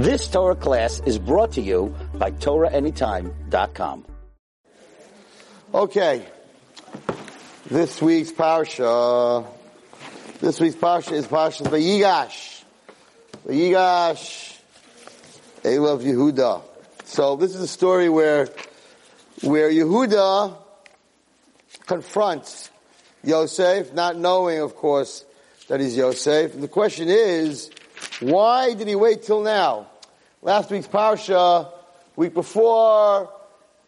This Torah class is brought to you by TorahAnytime.com. Okay. This week's parsha, this week's parsha is Parsha Vayigash. Vayigash, Elav Yehuda. So this is a story where, where Yehuda confronts Yosef, not knowing, of course, that he's Yosef. And the question is, why did he wait till now? Last week's parsha, week before,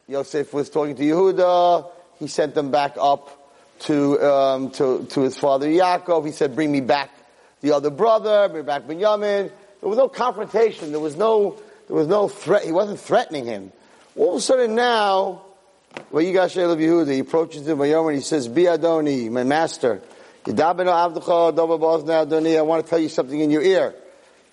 Yosef was talking to Yehuda. He sent them back up to, um, to, to his father Yaakov. He said, bring me back the other brother, bring back Benjamin. There was no confrontation. There was no, there was no threat. He wasn't threatening him. All of a sudden now, guys of Yehuda, he approaches him and he says, Bi Adoni, my master. I want to tell you something in your ear.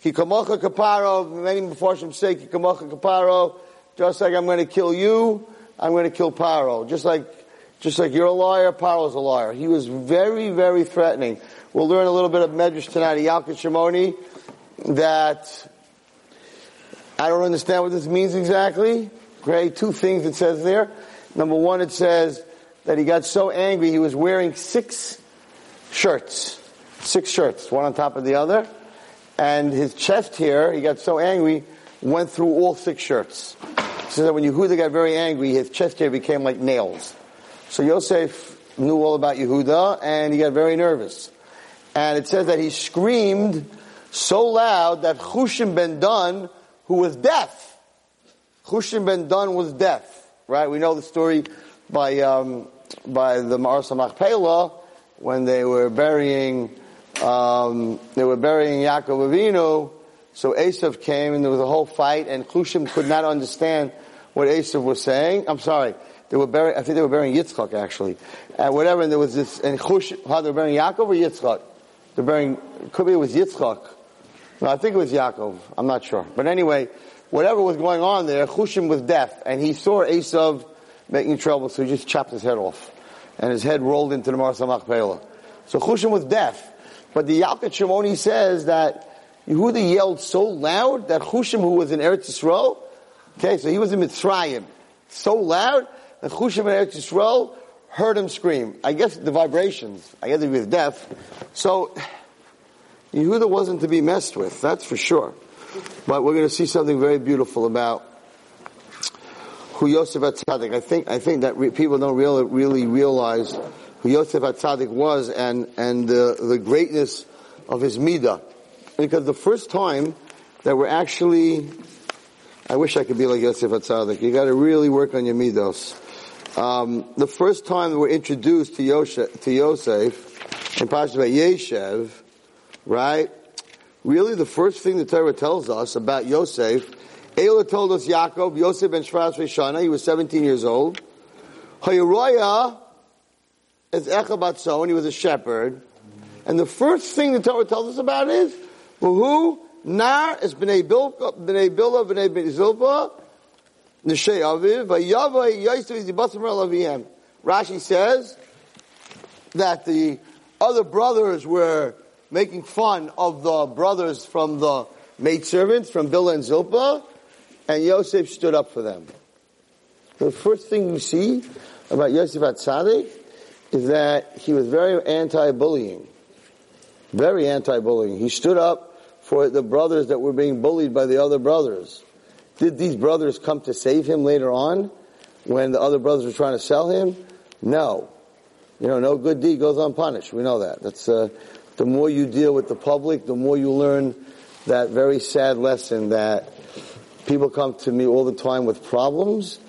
Kikamocha kaparo, many before say kikamocha kaparo, just like I'm going to kill you, I'm going to kill Paro. Just like, just like you're a liar, Paro's a liar. He was very, very threatening. We'll learn a little bit of Medrash tonight, Yalkut Shimoni, that I don't understand what this means exactly. Okay, two things it says there. Number one, it says that he got so angry he was wearing six shirts. Six shirts, one on top of the other. And his chest here, he got so angry, went through all six shirts. So that when Yehuda got very angry, his chest hair became like nails. So Yosef knew all about Yehuda, and he got very nervous. And it says that he screamed so loud that Chushim ben Dun, who was deaf, Chushim ben Dun was deaf, right? We know the story by um, by the Marsa Machpelah when they were burying um, they were burying Yaakov Avinu so Esav came and there was a whole fight and Chushim could not understand what Esav was saying. I'm sorry. They were burying, I think they were burying Yitzchak actually. Uh, whatever, and there was this, and Chush, how they were burying Yaakov or Yitzchak? They're burying, could be it was Yitzchak. No, I think it was Yaakov. I'm not sure. But anyway, whatever was going on there, Chushim was deaf and he saw Esav making trouble so he just chopped his head off. And his head rolled into the Marsa Machpelah. So Chushim was deaf. But the Yalkut Shimoni says that Yehuda yelled so loud that Chushim, who was in Eretz Yisrael, okay, so he was in Mitzrayim, so loud that Chushim in Eretz Yisrael heard him scream. I guess the vibrations, I guess he was deaf. So, Yehuda wasn't to be messed with, that's for sure. But we're going to see something very beautiful about who Yosef HaTzadik. I think, I think that re- people don't really, really realize who Yosef HaTzadik was and, and the, the greatness of his midah. Because the first time that we're actually, I wish I could be like Yosef Atzadik. You got to really work on your midos. Um, the first time that we're introduced to Yosef, to Yosef in Pasha Yeshev, right? Really, the first thing the Torah tells us about Yosef, Ela told us Yaakov, Yosef ben Shvaras Rishana, he was 17 years old. Hayroya is Echabatson, he was a shepherd. And the first thing the Torah tells us about is who? Nar is b'nei Bilha, b'nei Bilha, b'nei Zilpa, Nishei Aviv, v'yava yisav yibasim alaviyem. Rashi says that the other brothers were making fun of the brothers from the maidservants, from Bilha and Zilpa, and Yosef stood up for them. The first thing you see about Yosef Atzadik is that he was very anti-bullying. Very anti-bullying. He stood up for the brothers that were being bullied by the other brothers. Did these brothers come to save him later on when the other brothers were trying to sell him? No. You know, no good deed goes unpunished. We know that. That's, uh, the more you deal with the public, the more you learn that very sad lesson that people come to me all the time with problems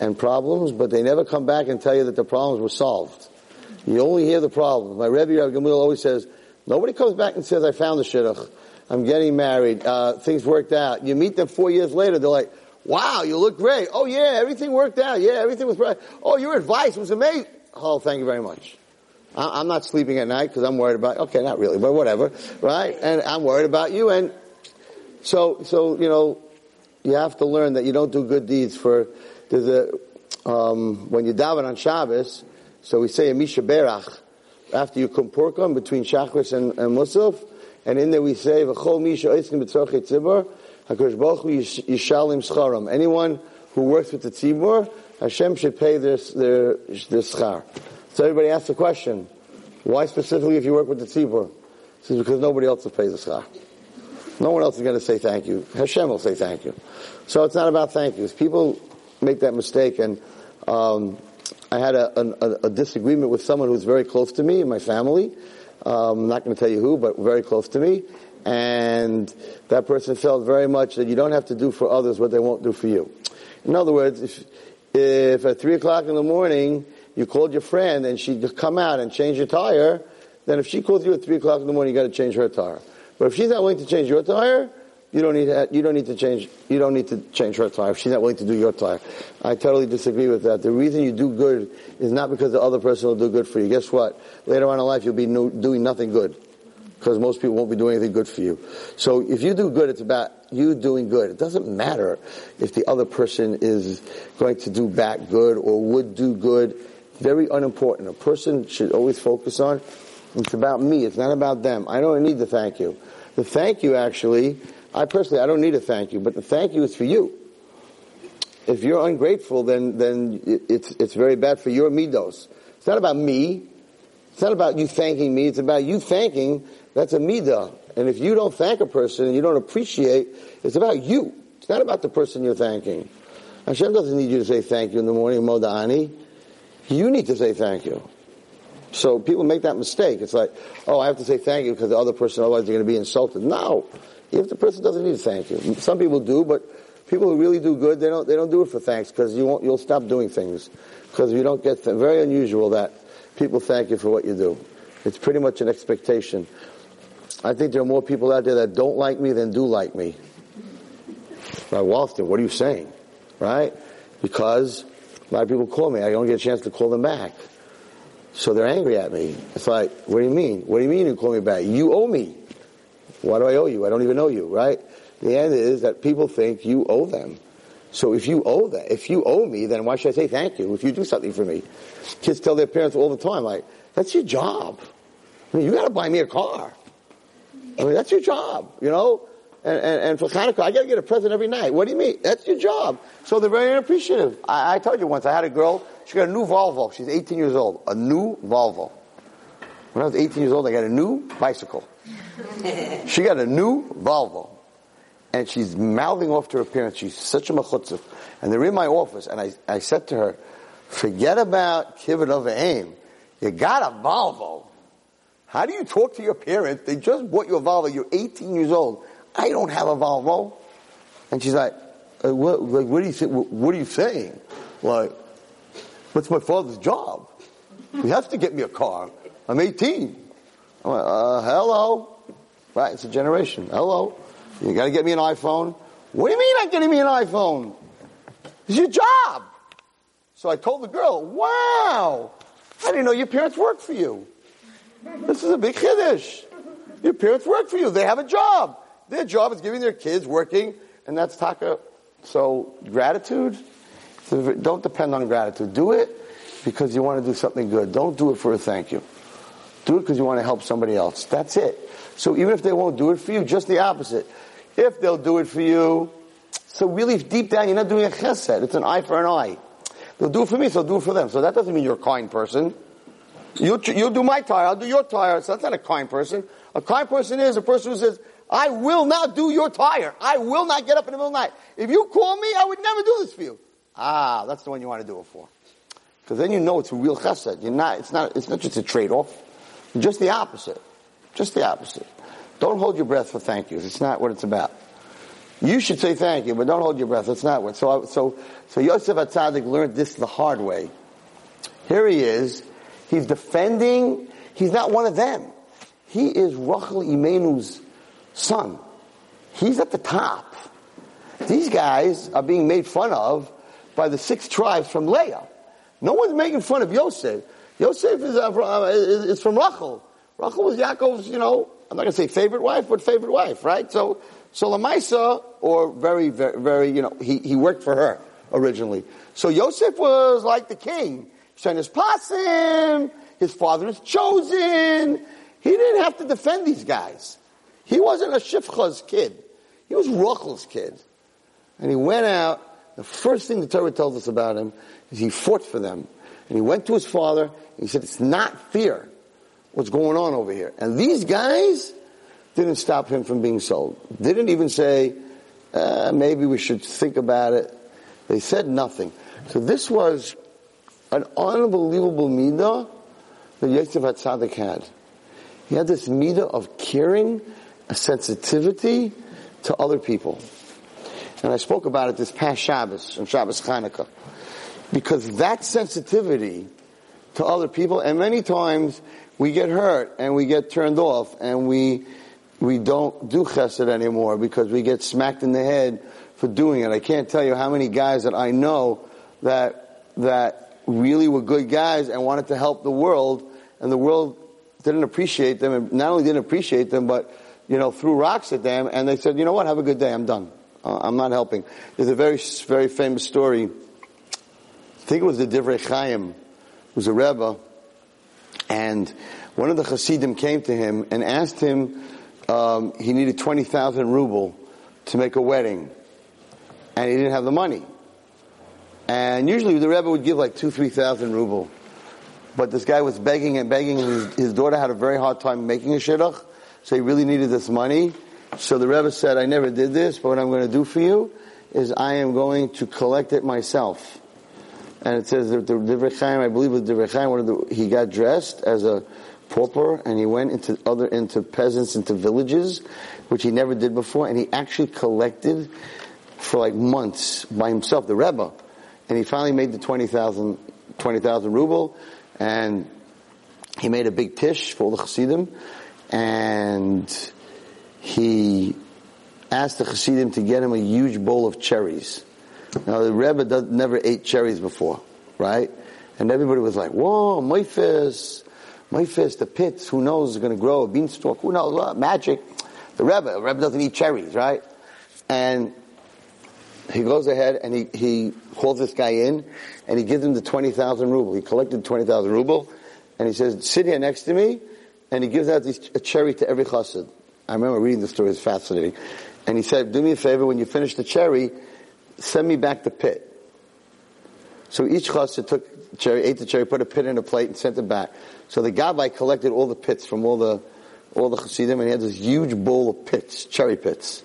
and problems, but they never come back and tell you that the problems were solved. You only hear the problem. My Rebbe Rav Gamliel always says, nobody comes back and says, I found the shidduch. I'm getting married. Uh, things worked out. You meet them four years later. They're like, wow, you look great. Oh yeah, everything worked out. Yeah, everything was right. Oh, your advice was amazing. Oh, thank you very much. I'm not sleeping at night because I'm worried about, okay, not really, but whatever, right? And I'm worried about you. And so, so, you know, you have to learn that you don't do good deeds for, there's a, um, when you daven on Shabbos, so we say a Mi Sheberach, after you come porkum between Shachris and, and Musaf, and in there we say, "V'chol misha oiskim b'tzorchei tzibur, HaKadosh Baruch Hu yishalim scharam. Anyone who works with the tzibur, Hashem should pay their, their, their schar. So everybody asks the question, why specifically if you work with the tzibur? Is because nobody else will pay the schar. No one else is going to say thank you. Hashem will say thank you. So it's not about thank yous. People make that mistake and, um, I had a, a, a disagreement with someone who's very close to me in my family. Um, I'm not going to tell you who, but very close to me. And that person felt very much that you don't have to do for others what they won't do for you. In other words, if, if at three o'clock in the morning you called your friend and she'd come out and change your tire, then if she calls you at three o'clock in the morning, you got to change her tire. But if she's not willing to change your tire, you don't need to, you don't need to change, you don't need to change her tire she's not willing to do your tire. I totally disagree with that. The reason you do good is not because the other person will do good for you. Guess what? Later on in life, you'll be no, doing nothing good. Because most people won't be doing anything good for you. So if you do good, it's about you doing good. It doesn't matter if the other person is going to do back good or would do good. Very unimportant. A person should always focus on, it's about me. It's not about them. I don't need the thank you. The thank you actually I personally, I don't need a thank you, but the thank you is for you. If you're ungrateful, then, then it's, it's very bad for your midos. It's not about me. It's not about you thanking me. It's about you thanking. That's a midah. And if you don't thank a person and you don't appreciate, it's about you. It's not about the person you're thanking. Hashem doesn't need you to say thank you in the morning, Modani. You need to say thank you. So people make that mistake. It's like, oh, I have to say thank you because the other person, otherwise they're going to be insulted. No. If the person doesn't need to thank you. Some people do, but people who really do good, they don't, they don't do it for thanks because you won't, you'll stop doing things. Because you don't get, th- very unusual that people thank you for what you do. It's pretty much an expectation. I think there are more people out there that don't like me than do like me. Right, Walston, what are you saying? Right? Because a lot of people call me. I don't get a chance to call them back. So they're angry at me. It's like, what do you mean? What do you mean you call me back? You owe me. Why do I owe you? I don't even know you, right? The end is that people think you owe them. So if you owe that, if you owe me, then why should I say thank you if you do something for me? Kids tell their parents all the time, like, that's your job. I mean, you gotta buy me a car. I mean, that's your job, you know? And, and, and for Hanukkah, I gotta get a present every night. What do you mean? That's your job. So they're very unappreciative. I, I told you once, I had a girl, she got a new Volvo. She's 18 years old. A new Volvo. When I was 18 years old, I got a new bicycle. She got a new Volvo. And she's mouthing off to her parents. She's such a machutza. And they're in my office. And I, I said to her, forget about kibbud av v'em. You got a Volvo. How do you talk to your parents? They just bought you a Volvo. You're 18 years old. I don't have a Volvo. And she's like, uh, what, like, what, are you, what, what are you saying? Like, what's my father's job? He has to get me a car. I'm 18. I'm uh, hello. Right, it's a generation. Hello. You gotta get me an iPhone. What do you mean I'm getting me an iPhone? It's your job. So I told the girl, wow, I didn't know your parents worked for you. This is a big chiddush. Your parents work for you. They have a job. Their job is giving their kids working, and that's taka. So gratitude, don't depend on gratitude. Do it because you want to do something good. Don't do it for a thank you. Do it because you want to help somebody else. That's it. So even if they won't do it for you, just the opposite. If they'll do it for you, so really deep down you're not doing a chesed. It's an eye for an eye. They'll do it for me, so I'll do it for them. So that doesn't mean you're a kind person. You'll, you'll do my tire, I'll do your tire. So that's not a kind person. A kind person is a person who says, I will not do your tire. I will not get up in the middle of the night. If you call me, I would never do this for you. Ah, that's the one you want to do it for. Because then you know it's a real chesed. You're not, it's not, it's not just a trade-off. Just the opposite. Just the opposite. Don't hold your breath for thank yous. It's not what it's about. You should say thank you, but don't hold your breath. That's not what. So, so, so Yosef Atzadik learned this the hard way. Here he is. He's defending. He's not one of them. He is Rachel Imenu's son. He's at the top. These guys are being made fun of by the six tribes from Leah. No one's making fun of Yosef. Yosef is, uh, from, uh, is from Rachel. Rachel was Yaakov's, you know, I'm not going to say favorite wife, but favorite wife, right? So, so Lamaisa, or very, very, very, you know, he, he worked for her originally. So Yosef was like the king. Son is Pasim, his father is chosen. He didn't have to defend these guys. He wasn't a Shifcha's kid. He was Rachel's kid. And he went out, the first thing the Torah tells us about him is he fought for them. And he went to his father, and he said, it's not fear what's going on over here. And these guys didn't stop him from being sold. Didn't even say, uh, maybe we should think about it. They said nothing. So this was an unbelievable midah that Yosef HaTzadik had. He had this midah of caring, a sensitivity to other people. And I spoke about it this past Shabbos, on Shabbos Chanukah. Because that sensitivity to other people, and many times we get hurt and we get turned off and we, we don't do chesed anymore because we get smacked in the head for doing it. I can't tell you how many guys that I know that, that really were good guys and wanted to help the world and the world didn't appreciate them and not only didn't appreciate them but, you know, threw rocks at them and they said, you know what, have a good day, I'm done. Uh, I'm not helping. There's a very, very famous story. Think it was the Divrei Chaim, who's a Rebbe, and one of the Hasidim came to him and asked him, um, he needed 20,000 ruble to make a wedding. And he didn't have the money. And usually the Rebbe would give like two, three thousand ruble. But this guy was begging and begging. His, his daughter had a very hard time making a shidduch, so he really needed this money. So the Rebbe said, I never did this, but what I'm going to do for you is I am going to collect it myself. And it says that the Chaim, I believe with Divrei Chaim, one of the, he got dressed as a pauper and he went into other, into peasants, into villages, which he never did before, and he actually collected for like months by himself, the Rebbe. And he finally made the 20,000 20,000 ruble, and he made a big tish for the Chassidim, and he asked the Chassidim to get him a huge bowl of cherries. Now the Rebbe does, never ate cherries before, right? And everybody was like, whoa, my fist, my fist, the pits, who knows is going to grow, a beanstalk, who knows, magic. The Rebbe, the Rebbe doesn't eat cherries, right? And he goes ahead and he, he calls this guy in and he gives him the 20,000 ruble. He collected 20,000 ruble and he says, sit here next to me and he gives out this, a cherry to every chassid. I remember reading the story, it's fascinating. And he said, do me a favor, when you finish the cherry, send me back the pit. So each chassid took cherry, ate the cherry, put a pit in a plate and sent it back. So the gabbai collected all the pits from all the, all the chassidim and he had this huge bowl of pits, cherry pits.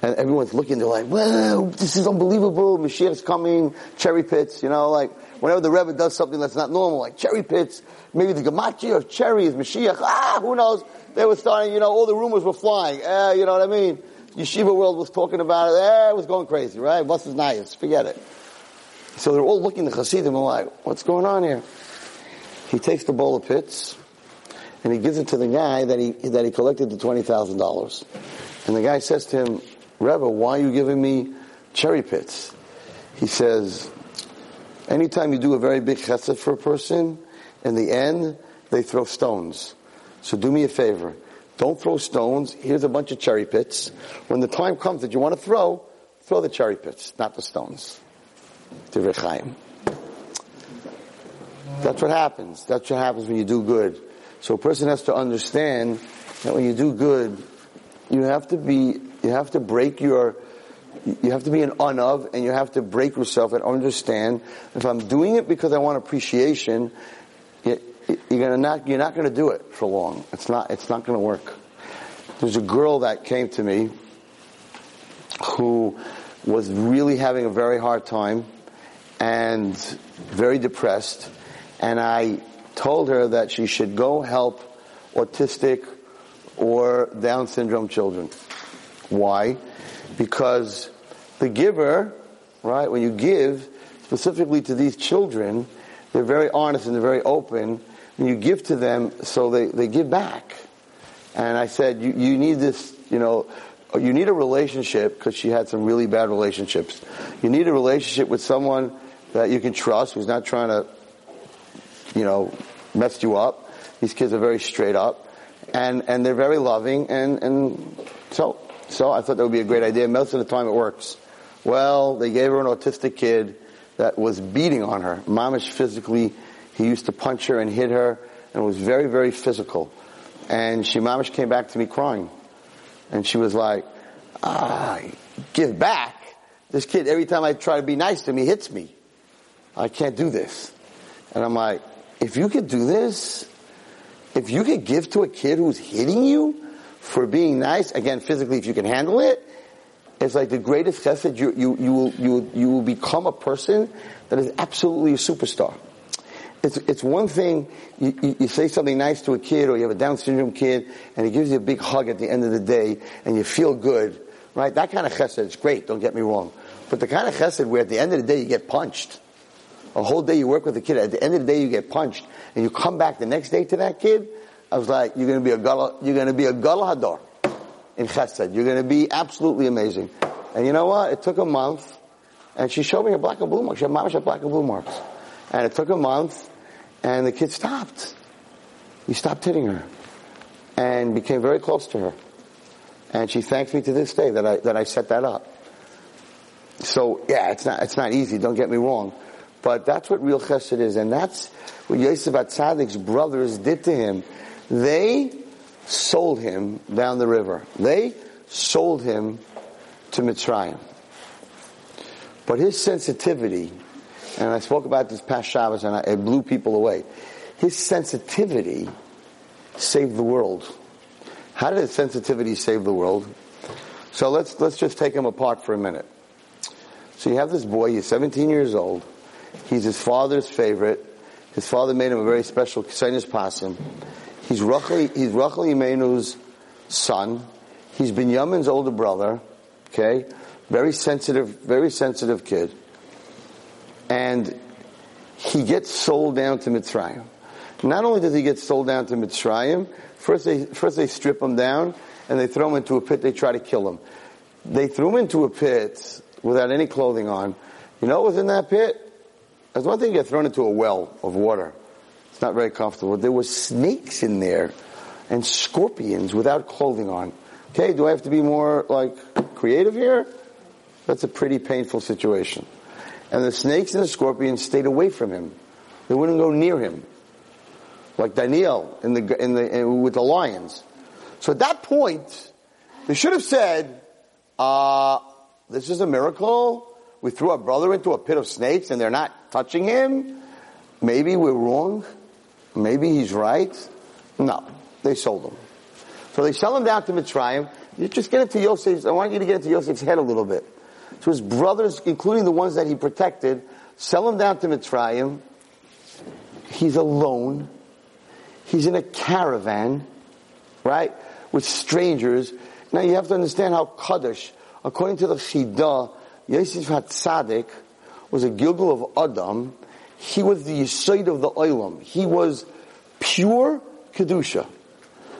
And everyone's looking, they're like, wow, this is unbelievable, Mashiach's coming, cherry pits, you know, like, whenever the Rebbe does something that's not normal, like cherry pits, maybe the gematria of cherry is Mashiach, ah, who knows? They were starting, you know, all the rumors were flying, eh, you know what I mean? Yeshiva world was talking about it, eh, it was going crazy, right? What's his nice? Forget it. So they're all looking at Chassidim and like, what's going on here? He takes the bowl of pits, and he gives it to the guy that he, that he collected the $20,000. And the guy says to him, Rebbe, why are you giving me cherry pits? He says, anytime you do a very big chesed for a person, in the end, they throw stones. So do me a favor. Don't throw stones. Here's a bunch of cherry pits. When the time comes that you want to throw, throw the cherry pits, not the stones. That's what happens. That's what happens when you do good. So a person has to understand that when you do good, you have to be you have to break your, you have to be an anav, and you have to break yourself and understand if I'm doing it because I want appreciation, you're gonna not, you're not gonna do it for long. It's not, it's not gonna work. There's a girl that came to me who was really having a very hard time and very depressed, and I told her that she should go help autistic or Down syndrome children. Why? Because the giver, right, when you give specifically to these children, they're very honest and they're very open, and you give to them so they, they give back. And I said, you, you need this, you know, you need a relationship, because she had some really bad relationships. You need a relationship with someone that you can trust, who's not trying to, you know, mess you up. These kids are very straight up. And, and they're very loving, and, and so so I thought that would be a great idea. Most of the time it works. Well, they gave her an autistic kid that was beating on her. Mamish physically, he used to punch her and hit her, and it was very, very physical. And she, Mamish came back to me crying. And she was like, ah, give back. This kid, every time I try to be nice to him, he hits me. I can't do this. And I'm like, if you could do this, if you could give to a kid who's hitting you for being nice, again, physically, if you can handle it, it's like the greatest chesed. You, you, you, will, you, you will become a person that is absolutely a superstar. It's, it's one thing, you, you, you, say something nice to a kid or you have a Down syndrome kid and he gives you a big hug at the end of the day and you feel good, right? That kind of chesed is great, don't get me wrong. But the kind of chesed where at the end of the day you get punched, a whole day you work with a kid, at the end of the day you get punched, and you come back the next day to that kid, I was like, you're gonna be a gala, you're gonna be a gala hadar in chesed. You're gonna be absolutely amazing. And you know what? It took a month, and she showed me her black and blue marks. She had mamash had black and blue marks. And it took a month, and the kid stopped. He stopped hitting her. And became very close to her. And she thanks me to this day that I, that I set that up. So, yeah, it's not, it's not easy, don't get me wrong. But that's what real chesed is, and that's what Yosef Atzadik's brothers did to him. They sold him down the river. They sold him to Mitzrayim. But his sensitivity, and I spoke about this past Shabbos and I, it blew people away. His sensitivity saved the world. How did his sensitivity save the world? So let's, let's just take him apart for a minute. So you have this boy, he's 17 years old. He's his father's favorite. His father made him a very special Ksenius Pasim. He's Rachel, he's Rachel Imenu's son. He's Binyamin's older brother. Okay? Very sensitive, very sensitive kid. And he gets sold down to Mitzrayim. Not only does he get sold down to Mitzrayim, first they, first they strip him down and they throw him into a pit, they try to kill him. They threw him into a pit without any clothing on. You know what was in that pit? There's one thing to get thrown into a well of water. It's not very comfortable. There were snakes in there and scorpions without clothing on. Okay, do I have to be more like creative here? That's a pretty painful situation. And the snakes and the scorpions stayed away from him. They wouldn't go near him. Like Daniel in the, in the, in, with the lions. So at that point, they should have said, uh, this is a miracle. We threw our brother into a pit of snakes and they're not touching him. Maybe we're wrong. Maybe he's right. No. They sold him. So they sell him down to Mitzrayim. You just get into Yosef's, I want you to get into Yosef's head a little bit. So his brothers, including the ones that he protected, sell him down to Mitzrayim. He's alone. He's in a caravan, right, with strangers. Now you have to understand how Kaddish, according to the Chidah, Yosef HaTzadik was a Gilgul of Adam. He was the Yisoid of the Olam. He was pure Kedusha.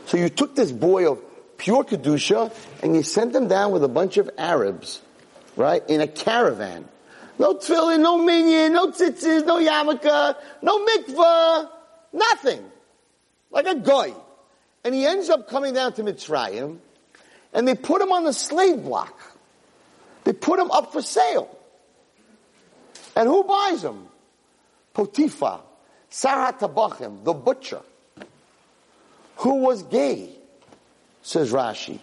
So you took this boy of pure Kedusha, and you sent him down with a bunch of Arabs, right, in a caravan. No tefillin, no minyan, no tzitzis, no yarmulke, no mikvah, nothing. Like a guy. And he ends up coming down to Mitzrayim, and they put him on the slave block. They put him up for sale. And who buys him? Potiphar, Sar HaTabachim, the butcher, who was gay says Rashi.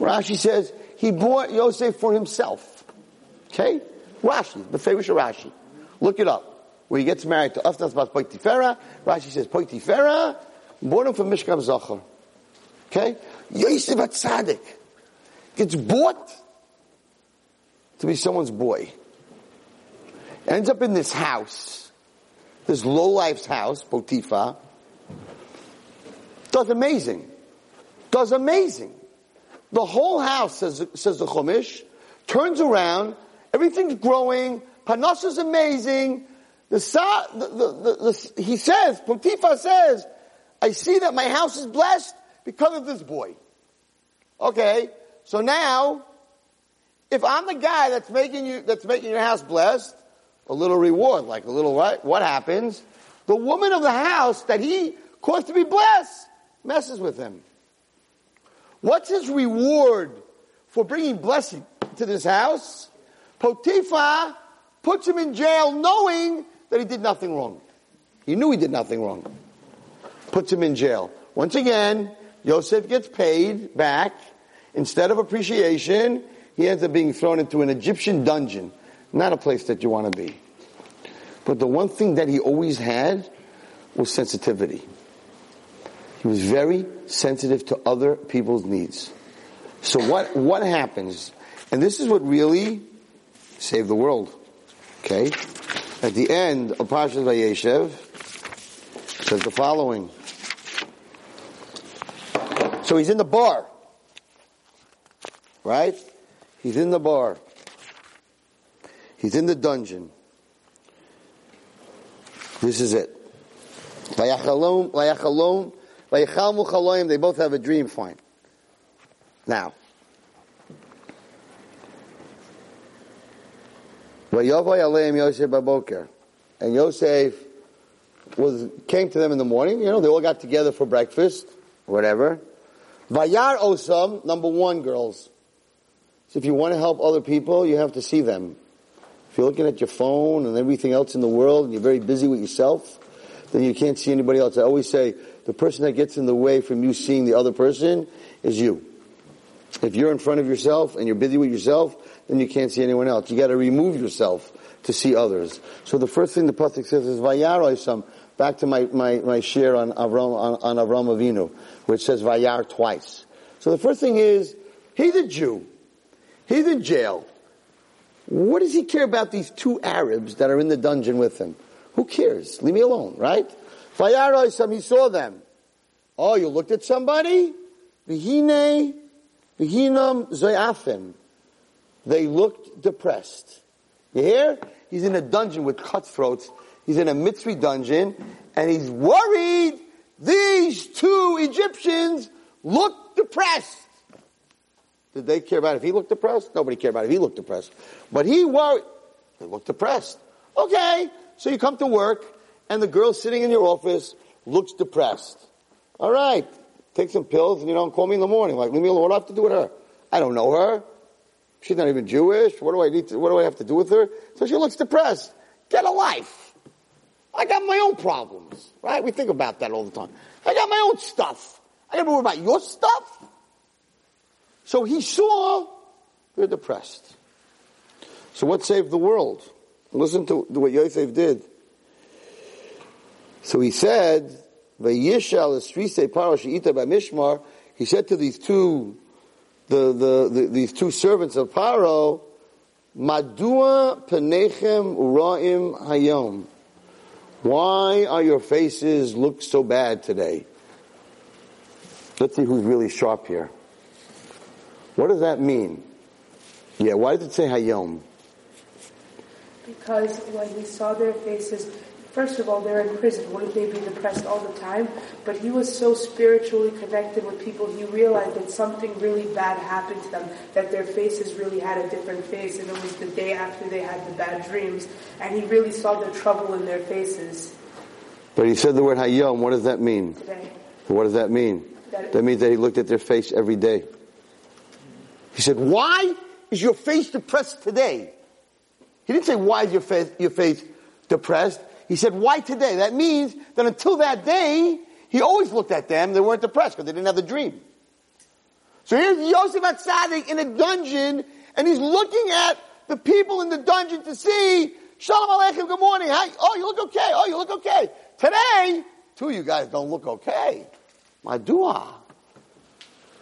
Rashi says he bought Yosef for himself. Okay? Rashi, the of Rashi. Look it up. Where he gets married to Afnas Bas Poitifera, Rashi says Poitifera, bought him for Mishkav Zachar. Okay? Yosef Atzadik gets bought to be someone's boy. Ends up in this house, this low-life's house, Potiphar, does amazing does amazing. The whole house, says, says the Chumash, turns around, everything's growing, Panos is amazing, the, the, the, the, he says, Potiphar says, I see that my house is blessed because of this boy. Okay, so now, if I'm the guy that's making you, that's making your house blessed, a little reward, like a little what, what happens? The woman of the house that he caused to be blessed messes with him. What's his reward for bringing blessing to this house? Potiphar puts him in jail knowing that he did nothing wrong. He knew he did nothing wrong. Puts him in jail. Once again, Yosef gets paid back. instead of appreciation, he ends up being thrown into an Egyptian dungeon. Not a place that you want to be. But the one thing that he always had was sensitivity. He was very sensitive to other people's needs. So what, what happens? And this is what really saved the world. Okay? At the end of Parshas Vayeshev, says the following. So he's in the bar. Right? He's in the bar. He's in the dungeon. This is it. Vayachalom, they both have a dream, fine. Now. And Yosef was, came to them in the morning, you know, they all got together for breakfast, whatever. Vayar osam, number one, girls. So if you want to help other people, you have to see them. If you're looking at your phone and everything else in the world and you're very busy with yourself, then you can't see anybody else. I always say the person that gets in the way from you seeing the other person is you. If you're in front of yourself and you're busy with yourself, then you can't see anyone else. You got to remove yourself to see others. So the first thing the pasuk says is Vayar Back to my my my share on Avram on, on Avram Avinu, which says Vayar twice. So the first thing is he's a Jew. He's in jail. What does he care about these two Arabs that are in the dungeon with him? Who cares? Leave me alone, right? Vayaroisam, he saw them. Oh, you looked at somebody? Vihine, vihinam zoyafim. They looked depressed. You hear? He's in a dungeon with cutthroats. He's in a Mitzri dungeon, and he's worried these two Egyptians look depressed. Did they care about if he looked depressed? Nobody cared about if he looked depressed. But he worried. They looked depressed. Okay, so you come to work, and the girl sitting in your office looks depressed. All right, take some pills, and you don't call me in the morning. Like, leave me alone. What do I have to do with her? I don't know her. She's not even Jewish. What do I need to, what do I have to do with her? So she looks depressed. Get a life. I got my own problems, right? We think about that all the time. I got my own stuff. I gotta worry about your stuff. So he saw they're depressed. So what saved the world? Listen to, what Yosef did. So he said, "Vayishal esrise parashita by Mishmar." He said to these two, the, the, the, these two servants of Paro, "Madua penechem uraim hayom." Why are your faces look so bad today? Let's see who's really sharp here. What does that mean? Yeah, why does it say Hayom? Because when he saw their faces, first of all, they're in prison. Wouldn't they be depressed all the time? But he was so spiritually connected with people, he realized that something really bad happened to them, that their faces really had a different face, and it was the day after they had the bad dreams, and he really saw the trouble in their faces. But he said the word Hayom, what does that mean? Today. What does that mean? That, that means that he looked at their face every day. He said, why is your face depressed today? He didn't say, why is your face, your face depressed? He said, why today? That means that until that day, he always looked at them, they weren't depressed because they didn't have the dream. So here's Yosef Atzadik in a dungeon, and he's looking at the people in the dungeon to see, Shalom Aleichem, good morning. Hi. Oh, you look okay. Oh, you look okay. Today, two of you guys don't look okay. Madua.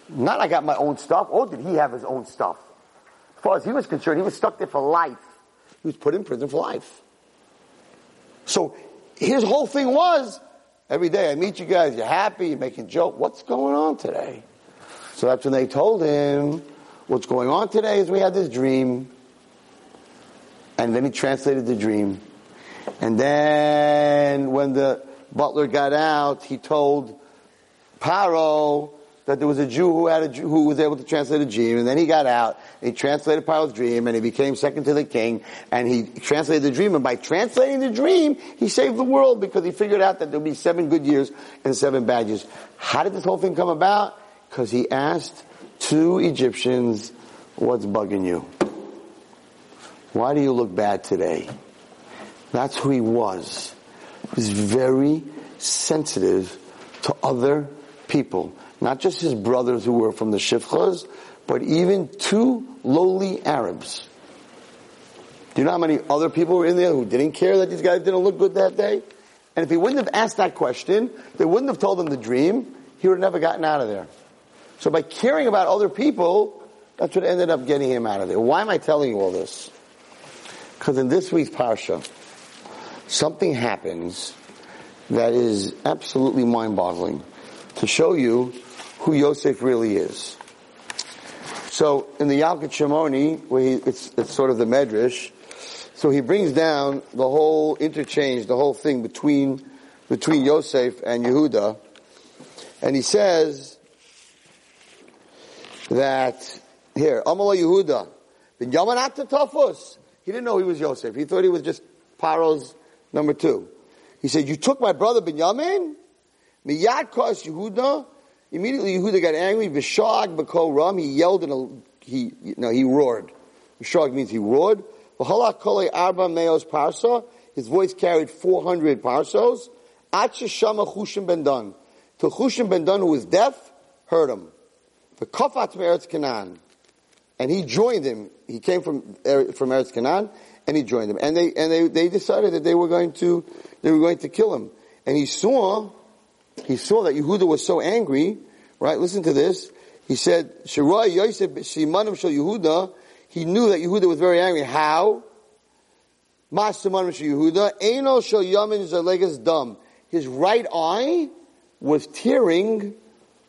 Not I got my own stuff. Or did he have his own stuff? As far as he was concerned, he was stuck there for life. He was put in prison for life. So his whole thing was, every day I meet you guys, you're happy, you're making joke. What's going on today? So that's when they told him, what's going on today is we had this dream. And then he translated the dream. And then when the butler got out, he told Paro, that there was a Jew who had a Jew, who was able to translate a dream, and then he got out, he translated Paro's dream, and he became second to the king, and he translated the dream, and by translating the dream, he saved the world because he figured out that there'll be seven good years and seven bad years. How did this whole thing come about? Because he asked two Egyptians, what's bugging you? Why do you look bad today? That's who he was. He was very sensitive to other people. Not just his brothers who were from the Shifchas, but even two lowly Arabs. Do you know how many other people were in there who didn't care that these guys didn't look good that day? And if he wouldn't have asked that question, they wouldn't have told him the dream, he would have never gotten out of there. So by caring about other people, that's what ended up getting him out of there. Why am I telling you all this? Because in this week's Parsha, something happens that is absolutely mind-boggling to show you who Yosef really is. So in the Yalkut Shimoni, where he, it's, it's sort of the Medrash, so he brings down the whole interchange, the whole thing between, between Yosef and Yehuda, and he says that, here, Amala Yehuda, bin Yamanat Tafus. He didn't know he was Yosef. He thought he was just Paro's number two. He said, you took my brother Binyamin? Miyad kos Yehuda. Immediately Yehuda got angry. Bishag b'kol ram. He yelled and he, no, he roared. Bishag means he roared. V'halak kolei arba meos parsa. His voice carried 400 parsos. At shama chushim ben dan. Till chushim ben dan, who was deaf, heard him. The kafat meretz Canaan. And he joined him. He came from, er, from Eretz Canaan and he joined them. And they, and they, they decided that they were going to, they were going to kill him. And he saw, he saw that Yehuda was so angry, right? Listen to this. He said, Shirai Yosef Shimanim Shal Yehuda, he knew that Yehuda was very angry. How? Masimanim Shal Yehuda, Eno Shal Yamin Zalegas Dum. His right eye was tearing